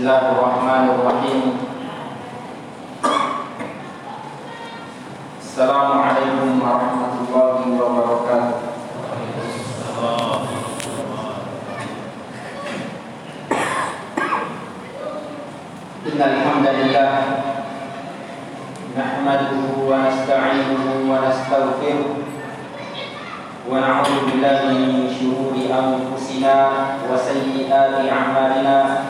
Bismillahirrahmanirrahim. Assalamualaikum warahmatullahi wabarakatuh. Innal hamdalillah nahmaduhu wa nasta'inuhu wa nastaghfiruh wa na'udzu billahi min shururi anfusina wa sayyiati a'malina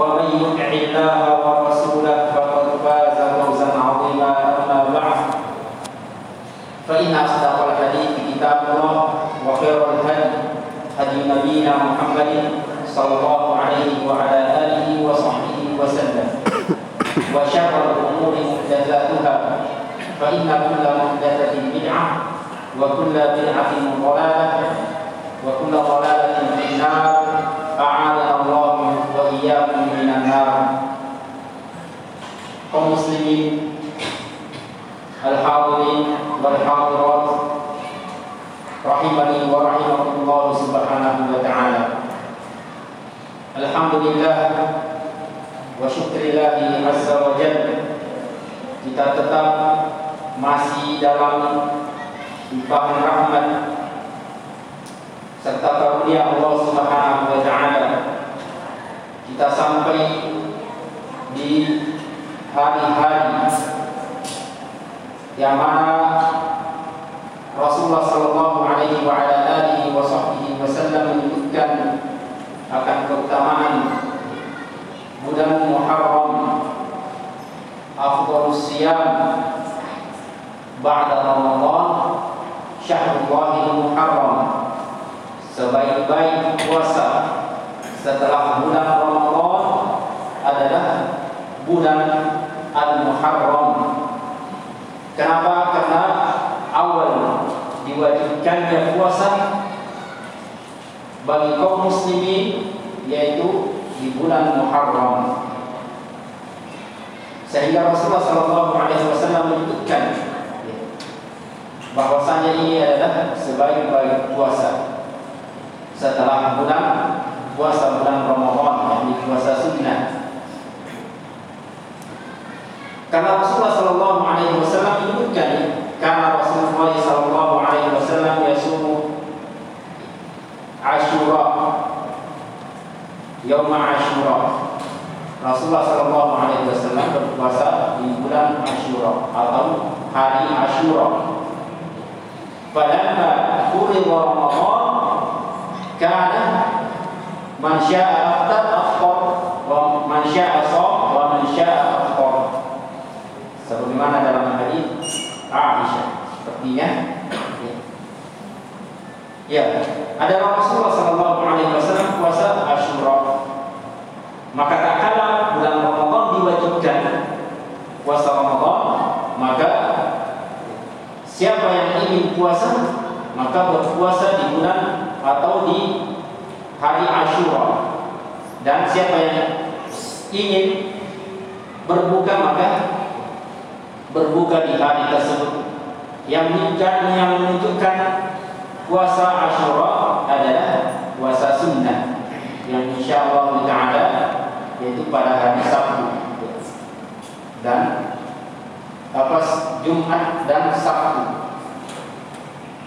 ومن يطع الله ورسوله فقد فاز فوزا عظيما. أما بعد فإن أصدق الحديث كتاب الله وخير الهدي هدي نبينا محمد صلى الله عليه وعلى آله وصحبه وسلم. وشر الأمور محدثاتها فإن كل محدثة بدعة وكل بدعة ضلالة وكل ضلالة في النار. أعاذنا الله وإياكم kaum muslimin al-hadirin wal hadirat rahimani wa rahimakumullah subhanahu wa ta'ala Alhamdulillah wa syukrillahi azza wa jalla kita tetap masih dalam limpahan rahmat serta karunia Allah Subhanahu wa taala. Kita sampai di hari-hari yang mana Rasulullah sallallahu alaihi wa ala wasallam menyebutkan akan keutamaan bulan Muharram afdhalus siyam ba'da Ramadan Syahrul Muharram sebaik-baik puasa setelah bulan Ramadan adalah bulan Al-Muharram Kenapa? Karena awal diwajibkannya puasa bagi kaum muslimin yaitu di bulan Muharram. Sehingga Rasulullah Shallallahu Alaihi Wasallam menyebutkan bahwasanya ini adalah sebaik-baik puasa setelah bulan puasa bulan Ramadan yakni puasa sunnah karena Rasulullah Shallallahu Alaihi Wasallam menyebutkan karena Rasulullah Shallallahu Alaihi Wasallam yasumu Ashura Yawma Ashura Rasulullah Shallallahu Alaihi Wasallam berpuasa di bulan Ashura atau hari Ashura. Falamma furida Ramadan kana Man syaa aftar aftar wa man syaa shom wa man syaa. Sebagaimana dalam hadis Aisyah. Sepertinya ya. ya, ada Rasulullah sallallahu alaihi wasallam puasa Asyura. Maka tak kala bulan Ramadan diwajibkan puasa Ramadan, maka siapa yang ingin puasa maka berpuasa di bulan atau di hari Ashura dan siapa yang ingin berbuka maka berbuka di hari tersebut. Yang yang menunjukkan puasa Ashura adalah puasa sunnah yang insya Allah Taala yaitu pada hari Sabtu. Dan apa Jumat dan Sabtu.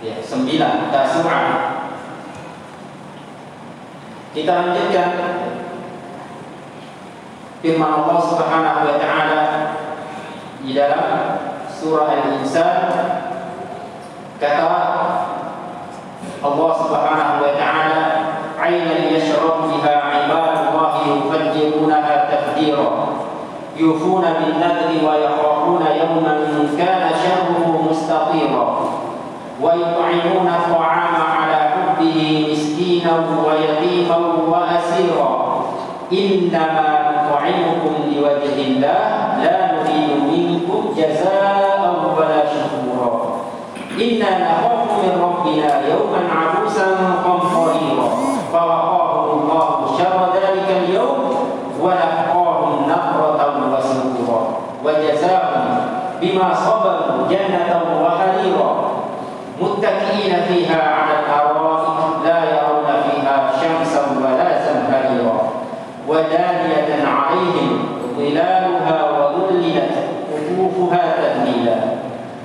Ya sembilan Tasu'a kita lanjutkan. Firman Allah Subhanahu wa taala di dalam surah Al-Insan kata Allah Subhanahu wa taala ayna yashrab biha ibadullah yufajjirunaha tafjira yufuna bin nadri wa yakhafuna yawman kana sharruhu mustatira wa yut'imuna ta'ama به مسكينا ويتيما وأسيرا إنما نطعمكم لوجه الله لا نريد منكم جزاء ولا شكورا. إنا نخاف من ربنا يوما عبوسا قمطريرا. فوقاهم الله شر ذلك اليوم ولقاهم نظرة وسرورا. وجزاهم بما صبروا جنة وحريرا. متكئين فيها على الأرائك لا يرون فيها شمسا ولا زمهريرا. ودانية عليهم ظلالها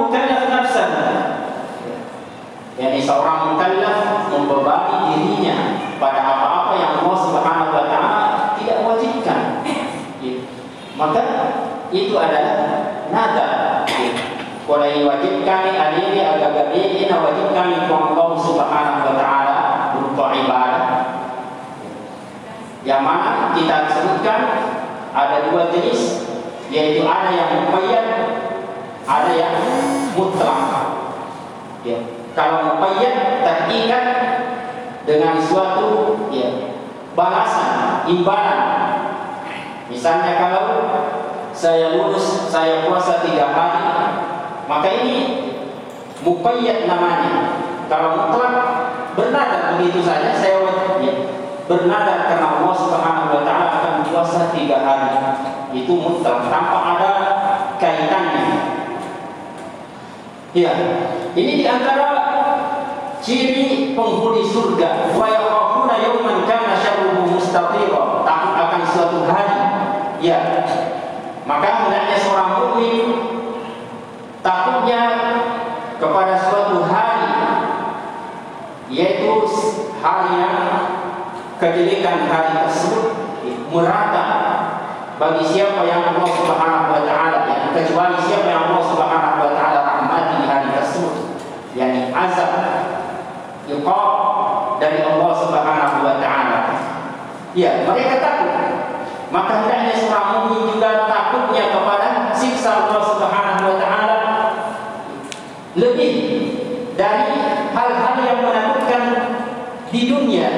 mukallaf nafsan. Yani seorang mukallaf membebani dirinya pada apa-apa yang Allah Subhanahu wa taala tidak wajibkan. Maka itu adalah nada. Kalau yang wajib kami aliri agak-agak ini wajib kami Allah Subhanahu wa taala berupa ibadah yang mana kita sebutkan ada dua jenis yaitu ada yang muqayyad ada yang mutlak ya kalau muqayyad terikat dengan suatu ya balasan imbalan misalnya kalau saya lulus saya puasa tiga hari maka ini muqayyad namanya kalau mutlak benar begitu saja saya ya, bernadar karena Allah Subhanahu wa taala akan puasa tiga hari. Itu mutlak tanpa ada kaitannya. Ya, ini di antara ciri penghuni surga. Wa yawman kana syarruhu mustatira takut akan suatu hari. Ya maka hendaknya seorang mukmin takutnya kepada suatu hari yaitu hari yang kejelekan hari tersebut merata bagi siapa yang Allah Subhanahu wa taala ya kecuali siapa yang Allah Subhanahu wa taala rahmati di hari tersebut yakni azab iqab dari Allah Subhanahu wa taala. Ya mereka takut. Maka hendaknya seorang mukmin juga takutnya kepada siksa Allah Subhanahu wa taala. Lebih dari hal-hal yang menakutkan di dunia.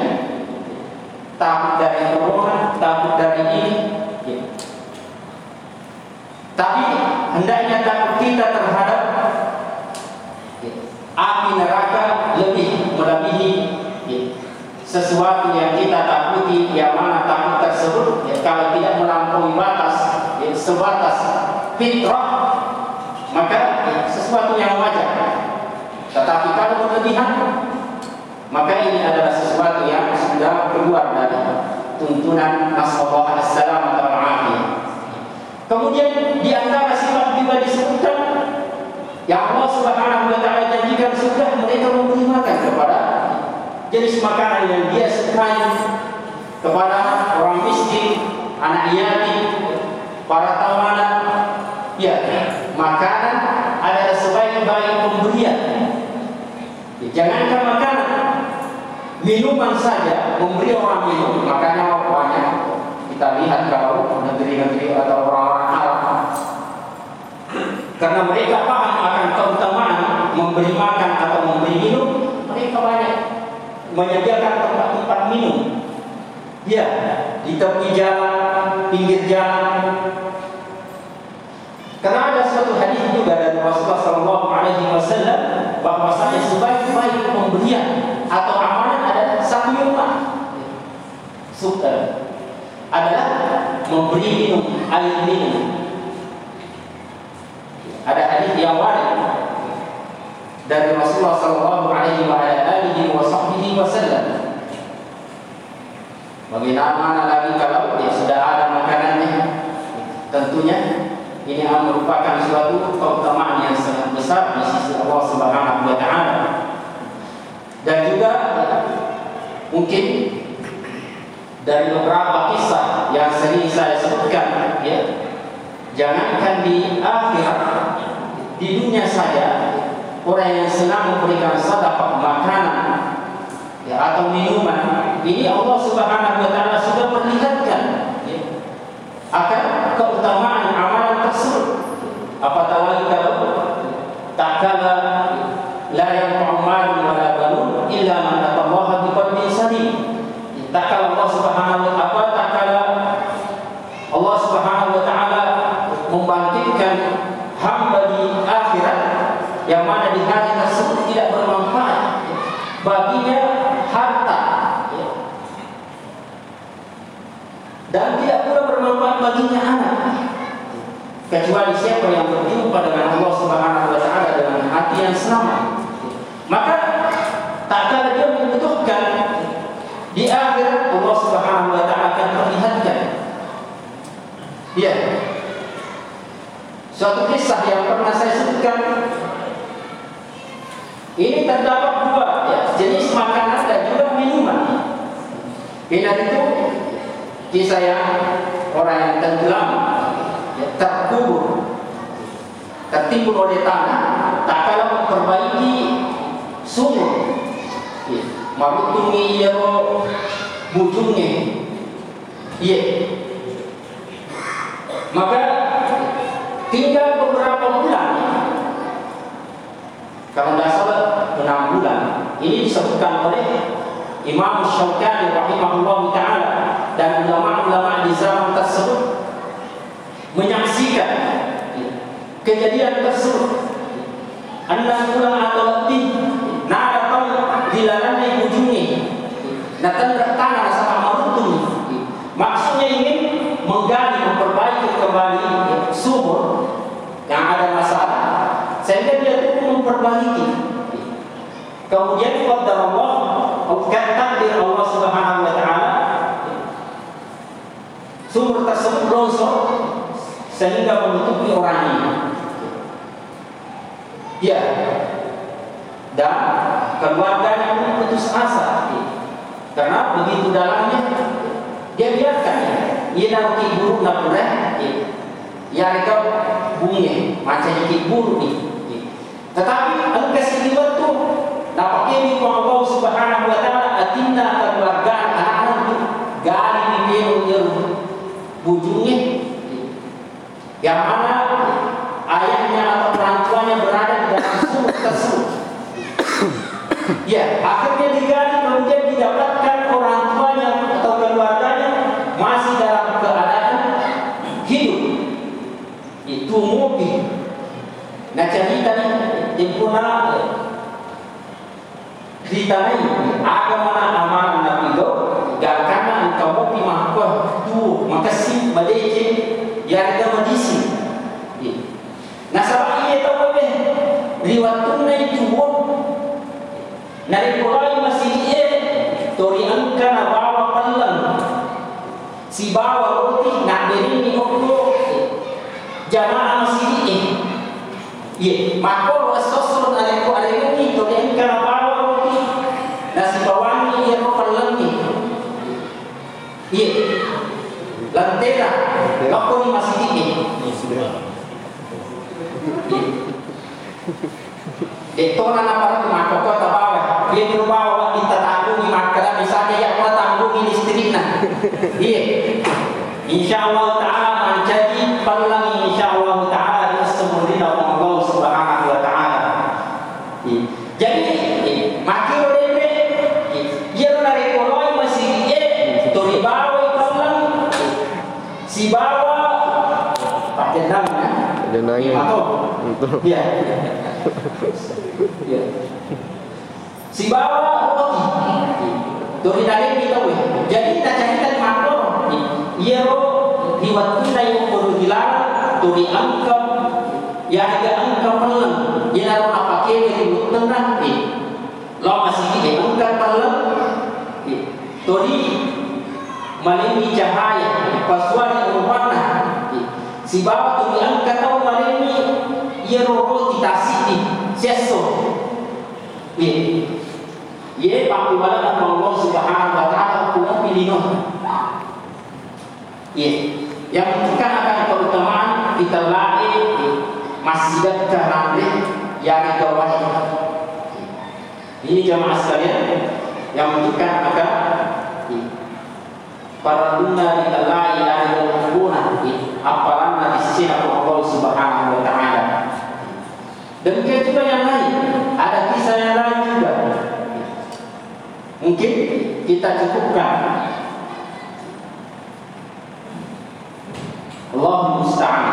Takut dari corona takut dari ini ya. tapi hendaknya takut kita terhadap ya, api neraka lebih melebihi ya, sesuatu yang kita takuti yang mana takut tersebut ya, kalau tidak melampaui batas ya, sebatas fitrah maka ya, sesuatu yang wajar. Tetapi kalau berlebihan maka ini adalah sesuatu yang sudah keluar dari tuntunan Nasallallahu Alaihi atau Kemudian di antara sifat juga disebutkan yang Allah Subhanahu wa taala janjikan sudah mereka memberi makan kepada jenis makanan yang dia sukai kepada orang miskin, anak yatim, para tawanan. Ya, makanan adalah sebaik-baik pemberian. Ya, jangankan makanan, minuman saja memberi orang minum, makanya banyak. Kita lihat kalau negeri-negeri atau orang-orang Arab. Karena mereka paham akan keutamaan memberi makan atau memberi minum, mereka banyak menyediakan tempat-tempat minum. Ya, di tepi jalan, pinggir jalan. Karena ada suatu hadis juga dari Rasulullah Wasallam bahwasanya sebaik-baik pemberian atau amalan adalah satu rumah. Suka adalah memberi minum air minum ada hadis yang warid dari Rasulullah sallallahu alaihi wasallam. Bagaimana lagi kalau ya, sudah ada makanannya? Tentunya ini merupakan suatu keutamaan yang sangat besar di sisi Allah Subhanahu wa taala. Dan juga mungkin dari beberapa kisah yang sering saya sebutkan ya jangankan di akhirat di dunia saja orang yang senang memberikan sedekah makanan ya, atau minuman ini Allah Subhanahu wa taala sudah perlihatkan ya, akan keutamaan amalan tersebut apatah lagi kalau tak kala la yanfa'u malun wa la banun illa man atallaha biqalbin salim tak kala Allah Subhanahu wa taala tak kala Allah Subhanahu wa taala membangkitkan hamba di akhirat yang mana di hari tersebut tidak bermanfaat baginya harta ya. dan tidak pula bermanfaat baginya anak. Kecuali siapa yang berjumpa dengan Allah Subhanahu wa taala dengan hati yang selamat. Maka tak kala dia membutuhkan di akhirat Allah Subhanahu wa taala akan perlihatkan. Ya Suatu kisah yang pernah saya sebutkan. Ini terdapat dua ya, jenis makanan dan juga minuman. Ini itu kisah yang orang yang tenggelam ya, terkubur. Tertimbun oleh tanah. Tak kalah memperbaiki sumur. Ya, marutungi ya bujungnya. Iya. Maka tinggal beberapa bulan. Kalau tidak salah enam bulan. Ini disebutkan oleh Imam Syaukani rahimahullah taala dan ulama-ulama di zaman tersebut menyaksikan kejadian tersebut. Enam bulan atau lebih nada tahu dilalani ujungnya. Nah tanah sama merutung maksudnya ingin menggali memperbaiki kembali sumur yang ada masalah sehingga dia itu memperbaiki. Kemudian qaddar Allah takdir Allah Subhanahu wa taala sumur tersebut longsor sehingga menutupi orang ini. Ya, dan keluarganya pun putus asa. Karena begitu dalamnya dia biarkan ia nak buruk nak boleh. Ya mereka bunyi. Macam ikan buruk ni tetapi engkau sendiri tu dapat ini Allah subhanahu wa ta'ala keluarga anak-anak itu. Gali di biru bujungnya yang mana ayahnya atau orang tuanya berada di dalam sumur tersebut. Ya akhirnya digali kemudian didapatkan orang tuanya atau keluarganya masih dalam keadaan hidup. Itu mobil nah cerita ni impuna cerita ni agama amalan makasih badece ya ada majisi nah sabah ini tahu apa riwatun na itu Narikulai masih ia Tori angka na bawa palang Si bawa roti nak beri ni oklo. Jamaah masih ia Ye, mako sosor na ko ale ni tori angka na bawa roti. Na si bawani ia ro palang ni. Ye Lantera Mako ni masih ia Ito na naman makoko tabawa. Dia dirubawa kita tanggungi makala misalnya yang kita tanggungi listrik na. Iya. Insyaallah taala menjadi palang Jenangnya. Iya. Ya. Si bawa. Dori dari kita weh. Jadi kita carikan makro. Iya ro riwat kita yang perlu. Dori angkam. Ya ada angkam pelan. Ya naro apa kene di tengah. Lo masih di angkam pelan. Dori malimi cahaya. Pasuan yang warna. Si bawa tu diangkat tahu malimi. Iya ro roti tasiti. Seso. Ye. Ye pakai bala Allah Subhanahu wa taala kumu pilih Ye. Yang menunjukkan akan keutamaan kita lari masjid kerambe yang bawah ini jamaah sekalian yang menunjukkan akan para dunia kita lari dari berhubungan apalan sisi Allah Subhanahu wa taala Demikian juga yang lain, ada kisah yang lain juga. Mungkin kita cukupkan. Allah musta'an.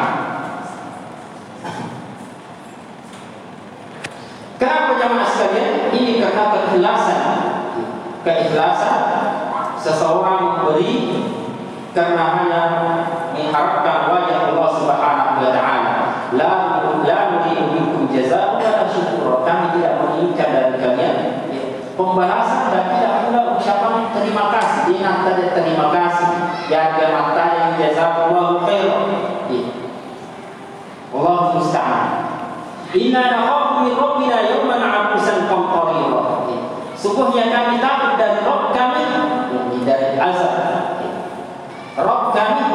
Kenapa jamaah sekalian? Ini karena keikhlasan. Keikhlasan seseorang memberi karena hanya mengharapkan wajah Subhanahu wa taala. La la nuridu minkum jazaa'an wa syukura. Kami tidak menginginkan dari kalian ya, pembalasan dan tidak pula ucapan terima kasih. Dia tadi terima kasih. Ya mata yang jazakallahu khairan. Ya. Allah musta'an. Inna nakhafu min rabbina yawman 'abusan qamtarira. Ya. Sungguhnya kami takut dari Rabb kami dari azab. Rabb kami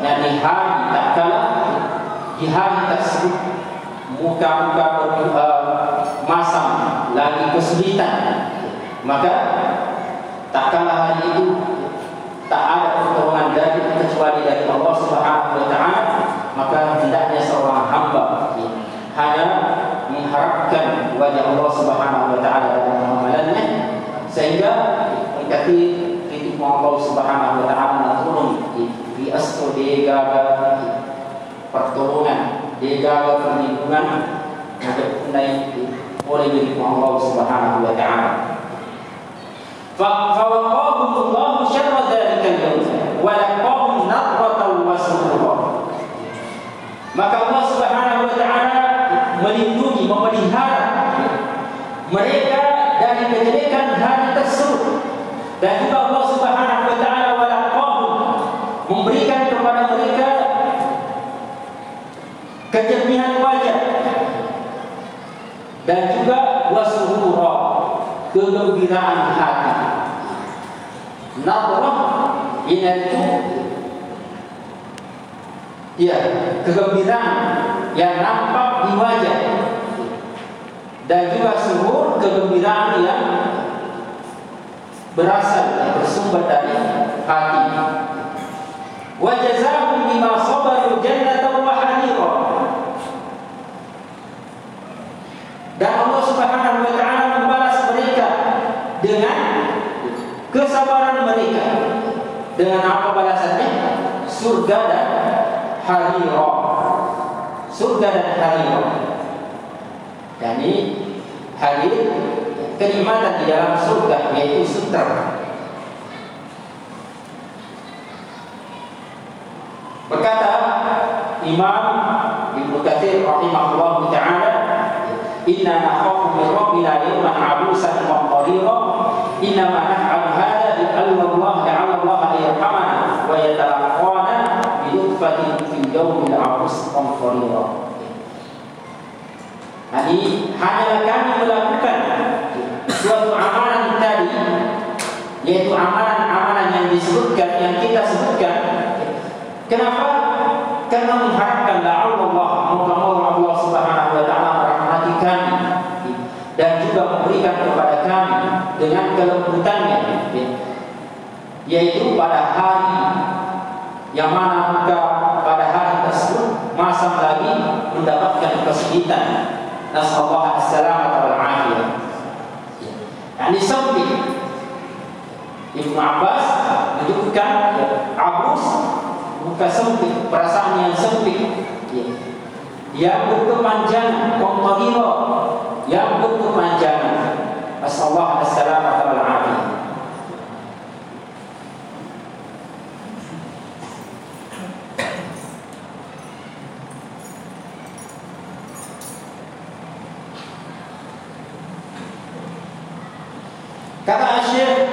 yakni hari tak kala di hari tersebut muka-muka uh, masam lagi kesulitan. Maka tak kala hari itu tak ada pertolongan dari kecuali dari Allah Subhanahu wa taala maka hendaknya seorang hamba hanya mengharapkan wajah Allah Subhanahu wa taala dalam amalannya sehingga mengikuti titik Allah Subhanahu wa taala turun di pertolongan degaga perlindungan ada naik oleh diri Allah Subhanahu wa taala فوقاهم الله شر ذلك اليوم ولقاهم نظرة وسرورا maka Allah Subhanahu wa taala melindungi memelihara mereka dari kejelekan hari tersebut dan juga kegembiraan hati nadrah itu ya kegembiraan yang nampak di wajah dan juga suhur kegembiraan yang berasal bersumber dari hati. Wa jazaahum bima sabaru jannatan wa harira. Dan Allah Subhanahu wa taala membalas mereka dengan kesabaran mereka. Dengan apa balasannya? Surga dan harira. Surga dan harira. Yani hadir kenikmatan di dalam surga yaitu sutra. Berkata Imam Ibnu Katsir rahimahullah taala, "Inna nakhafu min rabbina yawman 'abusan qamtarira, inna ma naf'alu hadha bi anna Allah ta'ala Allah yarhamana wa yatalaqqana bi nutfatin fi yawmil 'abus qamtarira." Jadi hanyalah kami melakukan suatu amalan tadi yaitu amalan-amalan yang disebutkan yang kita sebutkan. Kenapa? Karena mengharapkan Allah moga-moga Allah Subhanahu wa taala kami dan juga memberikan kepada kami dengan kelembutannya yaitu pada hari yang mana muka pada hari tersebut masa lagi mendapatkan kesulitan nasallahu alaihi wal afiyah Yani sempit. Ibnu Abbas menyebutkan ya, abus bukan sempit, perasaan yang sempit. Ya. Yang berkepanjangan, komtohiro, yang berkepanjangan. Assalamualaikum warahmatullahi wabarakatuh. Kata Syekh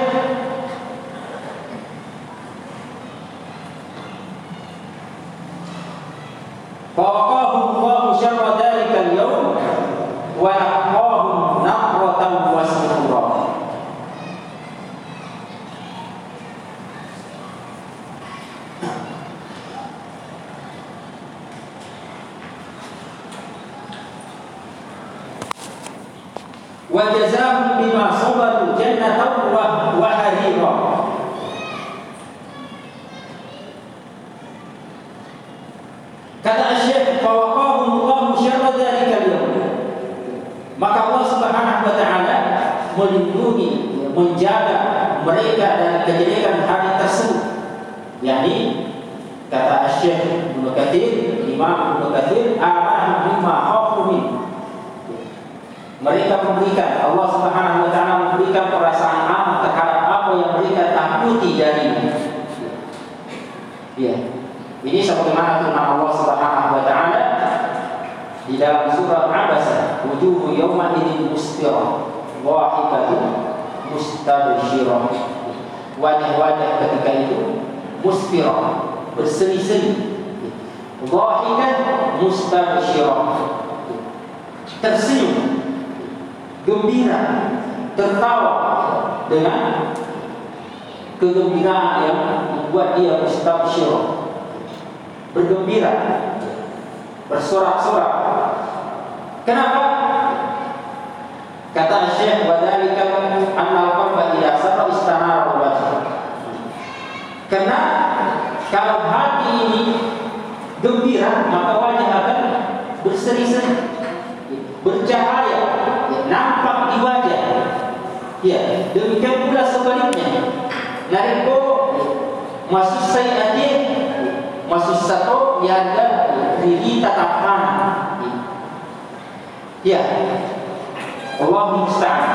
Fawaqahum Allah syarra dhalika al-yawm wa laqahum naqratan wa surura. Wa jazaahum bima sabaru jannatan wa harira Kata Syekh fawaqahum Allah syarra dzalika al Maka Allah Subhanahu wa taala melindungi menjaga mereka dari kejelekan hari tersebut. Yani kata Syekh Ibnu Katsir, Imam Ibnu Katsir, amanah mereka memberikan Allah Subhanahu wa taala memberikan perasaan aman terhadap apa yang mereka takuti dari Ya. Ini sebagaimana firman Allah Subhanahu wa taala di dalam surah Abasa, wujuhu yawma idzin mustirah, wahikatun mustabsyirah. Wajah-wajah ketika itu mustirah, berseri-seri. Wahikat mustabsyirah. Tersenyum gembira, tertawa dengan kegembiraan yang membuat dia mustabsyir, bergembira, bersorak-sorak. Kenapa? Kata Syekh wadhalika anna al-qalba idza sarra istanara wajh. Karena kalau hati ini gembira, maka wajah akan berseri-seri, bercahaya, nampak di wajah. Ya, demikian pula sebaliknya. Nariko masuk saya aja masuk satu ya ada diri tatapan. Ya. Allah musta'an.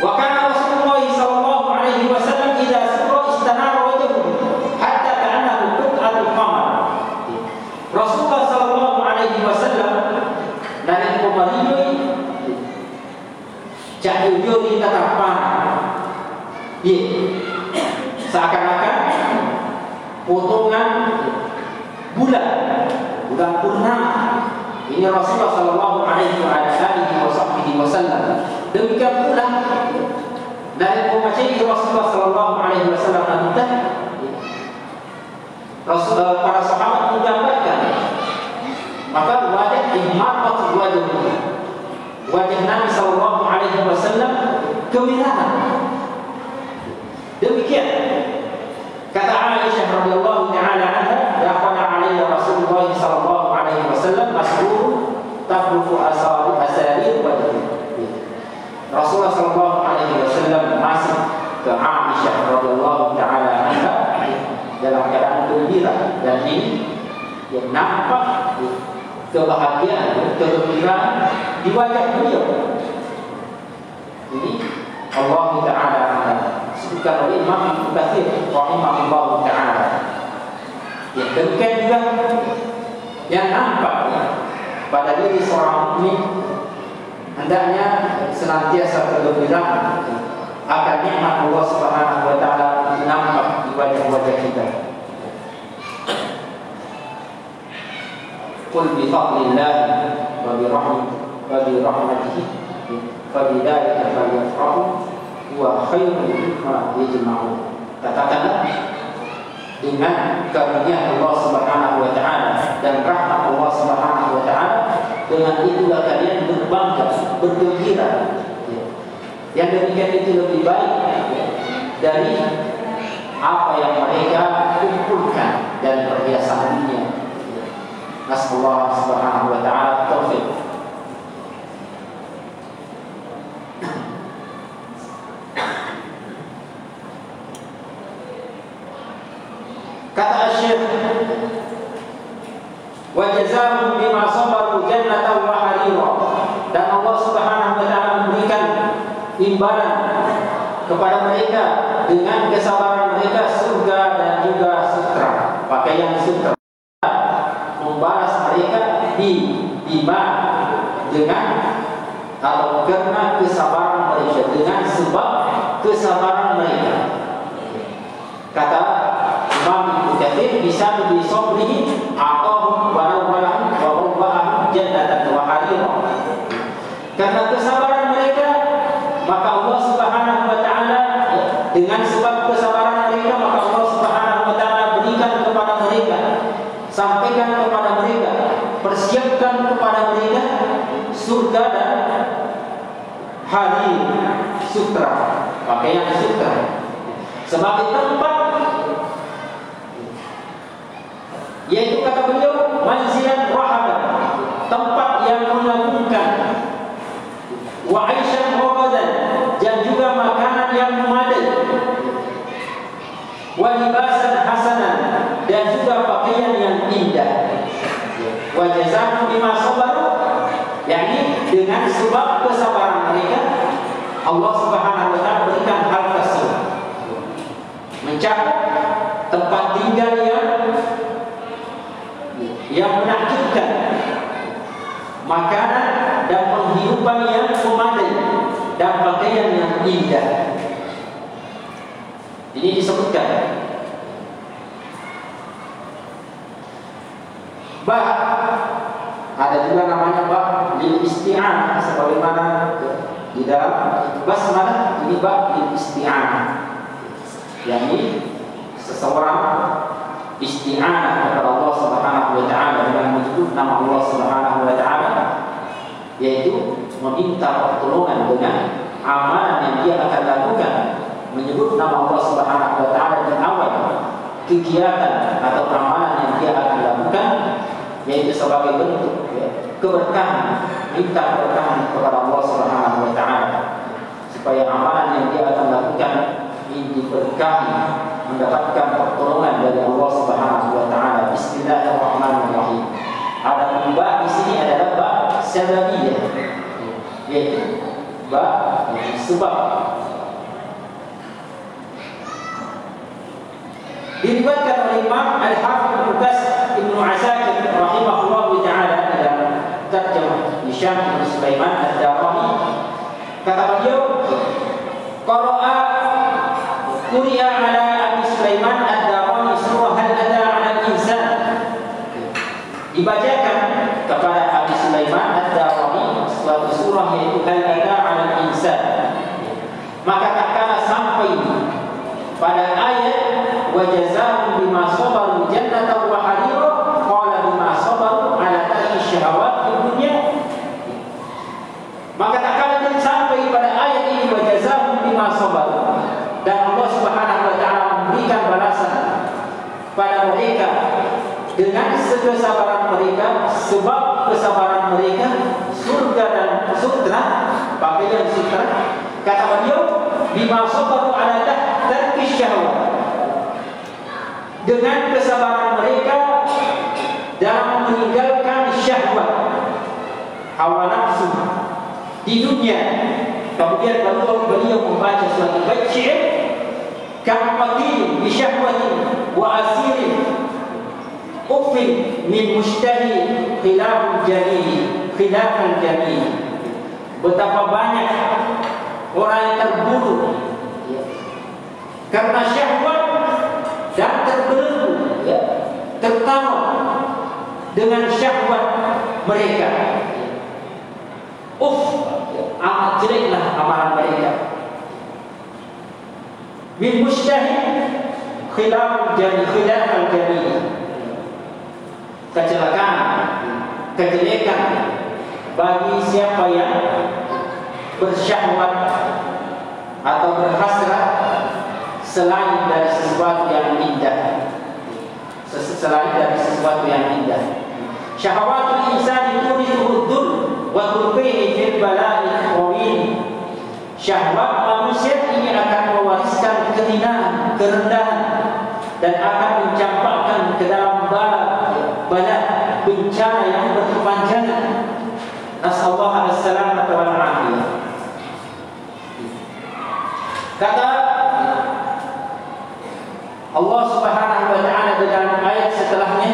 Wa kana Rasulullah sallallahu alaihi wasallam idza sura istanara wajhuhu hatta ka'annahu qut'atul qamar. Rasulullah sallallahu alaihi wasallam dari Komariyo Cak jujur ni tatapan Ya Seakan-akan Potongan Bulan Bulan purnama. Ini Rasulullah Sallallahu Alaihi Wasallam Demikian pula dari membaca Rasulullah Sallallahu Alaihi Wasallam nanti Rasul para sahabat menggambarkan maka wajah ihmarat wajah. Wajah Nabi Sallallahu Alaihi Wasallam kemerahan demikian. Kata Aisyah radhiyallahu taala anha dakhala alayya Rasulullah sallallahu alaihi wasallam masrur tabruku asari asari wajhi. Rasulullah Shallallahu Alaihi Wasallam masih ke Aisyah radhiyallahu taala anha dalam keadaan gembira dan ini yang nampak kebahagiaan, kegembiraan di wajah beliau. Ini Allah Taala sebutkan oleh Imam Katsir rahimahullah taala. Yang demikian juga yang nampak pada diri seorang mukmin hendaknya senantiasa bergembira agar nikmat Allah Subhanahu wa taala nampak di wajah-wajah kita. Qul bi fadlillah wa bi rahmatihi wa bi fa bidzalika falyafrahu huwa khairun mimma yajma'un. Katakanlah dengan karunia Allah Subhanahu wa taala dan rahmat Allah Subhanahu wa taala dengan itulah kalian berbangga, bergembira. Ya. Yang demikian itu lebih baik ya, dari apa yang mereka kumpulkan dan perhiasan dunia. Ya. Nasallahu subhanahu wa ta'ala taufiq. Kata Syekh wa jazaahum bima sabaru jannatan wa harira dan Allah Subhanahu wa taala memberikan imbalan kepada mereka dengan kesabaran mereka surga dan juga sutra. Pakaian sutra. Membalas mereka di bima dengan atau karena kesabaran mereka dengan sebab kesabaran mereka. Kata Imam Ibnu bisa lebih sobrihi atau walau-walau wa jannatan wa harira. Karena kesabaran mereka maka Allah Subhanahu wa taala dengan sebab kesabaran mereka maka Allah Subhanahu wa taala berikan kepada mereka sampaikan kepada mereka persiapkan kepada mereka surga dan hari sutra. Pakaian sutra. Sebagai tempat yaitu kata beliau manzilan rahaban tempat yang mengagumkan wa aisyan rabadan dan juga makanan yang memadai wa libasan hasanan dan juga pakaian yang indah wa jazakum bima sabaru yakni dengan sebab kesabaran mereka Allah Subhanahu wa taala berikan hal tersebut mencakup tempat tinggal yang yang menakjubkan makanan dan penghidupan yang memadai dan pakaian yang indah. Ini disebutkan. Bah ada juga namanya bah lil isti'anah sebagaimana di dalam basmalah ini bah lil isti'anah yakni seseorang isti'anah kepada Allah Subhanahu wa taala dengan menyebut nama Allah Subhanahu wa taala meminta pertolongan dengan amalan yang dia akan lakukan menyebut nama Allah Subhanahu wa taala di awal kegiatan atau amalan yang dia akan lakukan yaitu sebagai bentuk ya, keberkahan minta keberkahan kepada Allah Subhanahu wa taala supaya amalan yang dia akan lakukan ini diberkahi mendapatkan pertolongan dari Allah Subhanahu wa taala. Bismillahirrahmanirrahim. Ada ba di sini adalah ba sababiyah. Yaitu ba sebab. Diriwayatkan oleh Imam Al-Hafidh Ibnu Ibnu Asakir rahimahullah taala dalam terjemah Hisham bin Sulaiman Ad-Darani kata beliau qara'a quri'a ala wa jazaa'um bima sabaru jannatan wa harira qala bima sabaru ala tarki syahawat di dunia maka tak kala sampai pada ayat ini wa jazaa'um bima sabaru. Dan Allah Subhanahu wa taala memberikan balasan pada mereka dengan kesabaran mereka sebab kesabaran mereka surga dan sutra pakaian sutra kata beliau bima sabaru ala tarki syahwat dengan kesabaran mereka dalam meninggalkan syahwat hawa nafsu di dunia. Kemudian beliau beliau membaca suatu bait syair ka'matin bi syahwatin wa asirin ufin min mushtahi khilafun jamil khilafan jamil betapa banyak orang yang terburu karena syahwat dan terbelenggu ya, tertawa dengan syahwat mereka. Uf, amat jeleklah amalan mereka. Min mustahil khilaf jadi khilaf al Kecelakaan, kejelekan bagi siapa yang bersyahwat atau berhasrat selain dari sesuatu yang indah selain dari sesuatu yang indah syahawatul insan turithu dhul wa turbihi fil bala'i qawin syahwat manusia ini akan mewariskan kehinaan kerendahan dan akan mencampakkan ke dalam bala bala bencana yang berkepanjangan. Nasallahu alaihi wasallam wa kata Allah Subhanahu wa taala dalam ayat setelahnya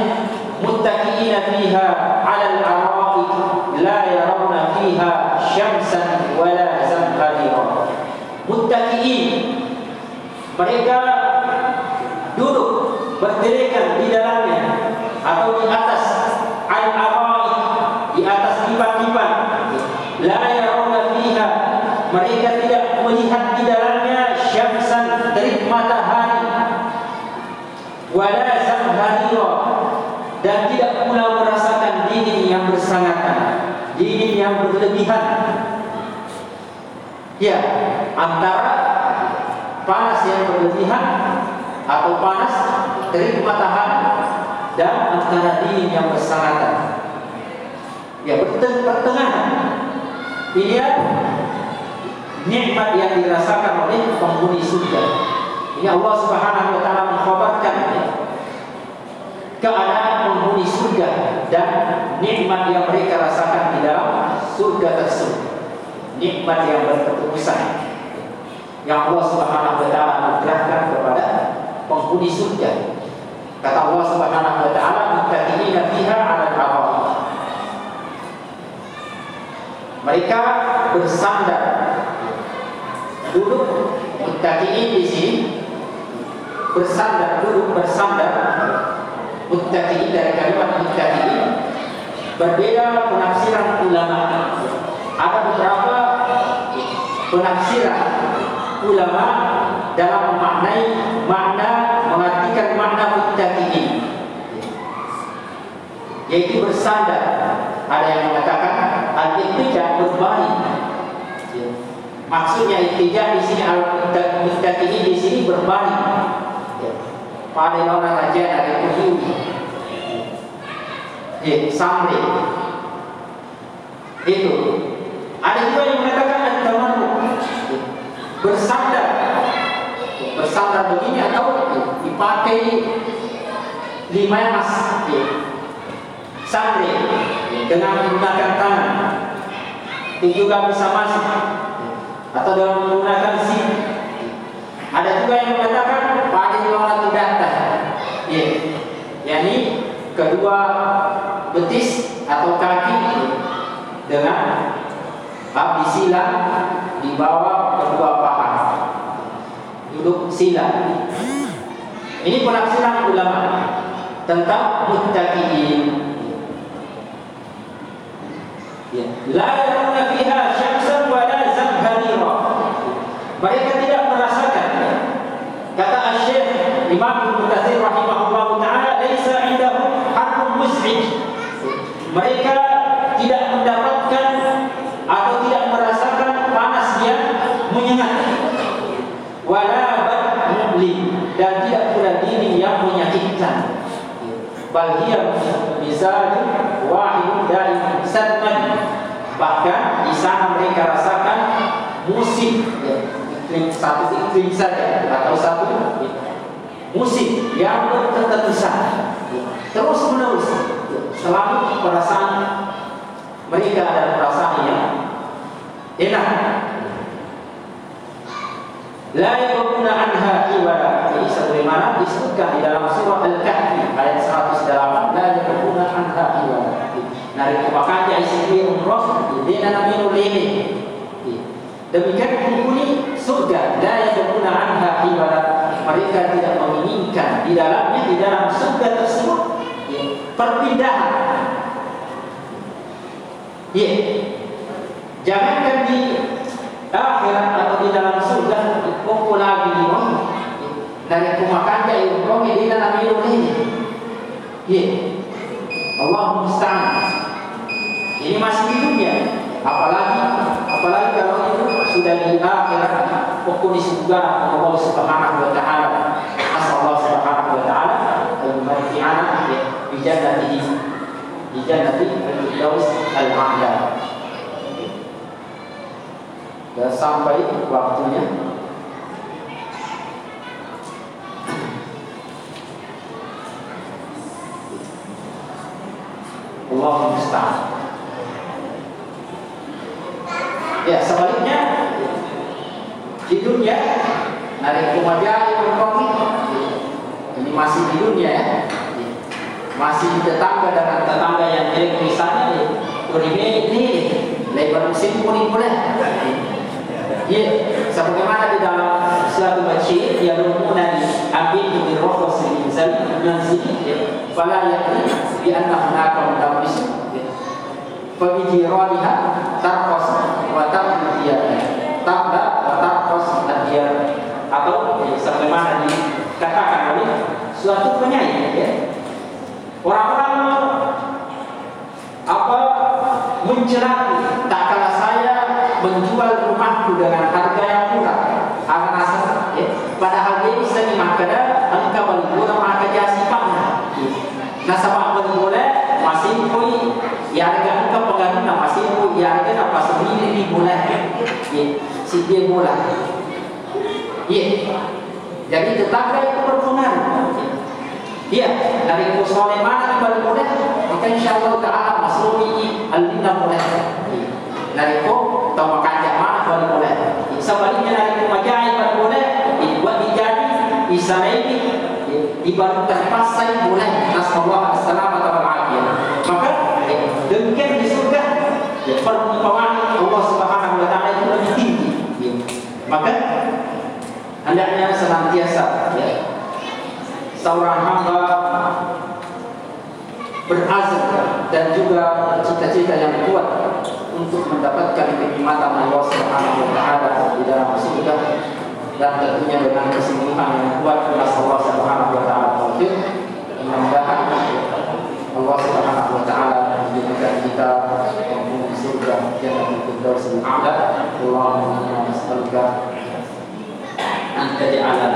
muttaqiina fiha 'ala al-ara'ik la yarawna fiha syamsan wala zamharira muttaqiin mereka duduk berdirikan di dalamnya atau di atas al-ara'ik di atas kipas-kipas. La yarawna fiha. Mereka tidak melihat di dalamnya syamsan terik matahari. Wala zamharira dan tidak pula merasakan dingin yang bersangatan dingin yang berlebihan. Ya antara panas yang berlebihan atau panas terik matahari dan antara dingin yang bersangatan. Ya pertengahan. Ini nikmat yang dirasakan oleh penghuni surga. Ini Allah Subhanahu wa taala mengkhabarkan keadaan penghuni surga dan nikmat yang mereka rasakan di dalam surga tersebut. Nikmat yang berketerusan yang Allah Subhanahu wa taala anugerahkan kepada penghuni surga. Kata Allah Subhanahu wa taala, "Muttaqina fiha 'ala al Mereka bersandar. Duduk muttaqin di sini. Bersandar duduk bersandar. Muttaqin dari kalimat muttaqin berbeda penafsiran ulama. Ada beberapa penafsiran ulama dalam memaknai makna mengartikan makna muttaqin yaitu bersandar. Ada yang mengatakan al-ittija berbaring maksudnya ittija di sini al-muttaqin di sini berbaring pada orang raja dari Kuhiu eh, Samri itu. Ada juga yang mengatakan al-tamannu bersandar. Bersandar begini atau dipakai lima mas. Samri dengan menggunakan tangan. Itu juga bisa masuk. Atau dengan menggunakan sim. Ada juga yang mengatakan pada orang data. Ya. yakni kedua betis atau kaki dengan bab disilang bawah kedua paha. Duduk sila. Ini penafsiran ulama tentang muttaqin. Ya. La yarawna fiha syamsan wa la zamharira. Mereka tidak merasakan kata Syekh Imam Ibnu Mereka tidak mendapatkan atau tidak merasakan panas yang menyengat. Wala bad dan tidak pula diri yang menyakitkan. Bal mizaj wahid dari sadman. Bahkan di sana mereka rasakan musik iklim satu iklim saja atau satu musik yang bertetesan terus menerus selalu perasaan mereka ada perasaan yang enak. La yakuna anha iwala jadi sebagaimana disebutkan di dalam surah Al-Kahfi ayat 108 la yakuna anha iwala Nari kumakaja isi umroh Dina nabi nulini Demikian penghuni surga. La yakuna anha iwala Mereka tidak menginginkan Di dalamnya, di dalam surga tersebut Perpindahan. Ya Jangankan di akhirat atau di dalam surga Kumpul lagi di Dari kumakaja umroh Dina nabi nulini Ya Allah musta'an. Ini masih di dunia apalagi apalagi kalau itu sudah di akhirat pokok di surga Allah Subhanahu wa taala. Asal Allah Subhanahu wa taala bi jannatihi bi jannati al-firdaus al-a'la. Dan sampai waktunya Allah musta'an. Ya sebaliknya di dunia kumajai berkomi ini masih di dunia ya masih tetangga dengan tetangga yang jelek misalnya nih kurime ini lebar musim kuning boleh ya sebagaimana di dalam suatu masjid yang rumuna di ambil di rokok selinzal nanti ya. Fala yakni bi anna hunaka mudawis Pemijironiha tarkos wa tarkiyah Tabda wa tarkos adiyah Atau ya, sebagaimana dikatakan oleh suatu penyanyi ya. Orang-orang apa mencela tak kala saya menjual rumahku dengan harga yang murah. Anak ya. Padahal dia bisa dimakan Angka balik maka jasi pangna Nasabah boleh masih pun ya harga angka pengguna masih pun ya harga apa sendiri di bulan ya. Si dia bulan ya. Jadi tetangga itu berpengaruh. ya dari kusoleh mana balik boleh maka insya Allah taala masrumi alina boleh dari ko atau makan mana balik boleh sebaliknya dari kumajai balik boleh dibuat dijadi isanaini dibarukan pasai boleh nasallahu assalamu alaikum maka demikian di surga ya, perumpamaan Allah Subhanahu wa taala itu lebih tinggi. Ya. maka hendaknya senantiasa ya, seorang hamba berazam dan juga cita-cita yang kuat untuk mendapatkan kenikmatan Allah Subhanahu wa taala di dalam surga. Dan tentunya dengan kesembuhan yang kuat Allah Subhanahu wa taala taufik mudah-mudahan Allah Subhanahu wa taala menjadikan kita penghuni surga jangan firdaus al-a'la. Allahumma jadi ada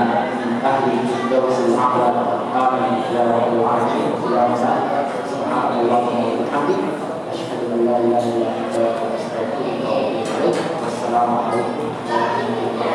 tahu jauh sahabat kami jauh wajib sudah sah sahabat kami asyhadu an la ilaha illallah wa asyhadu anna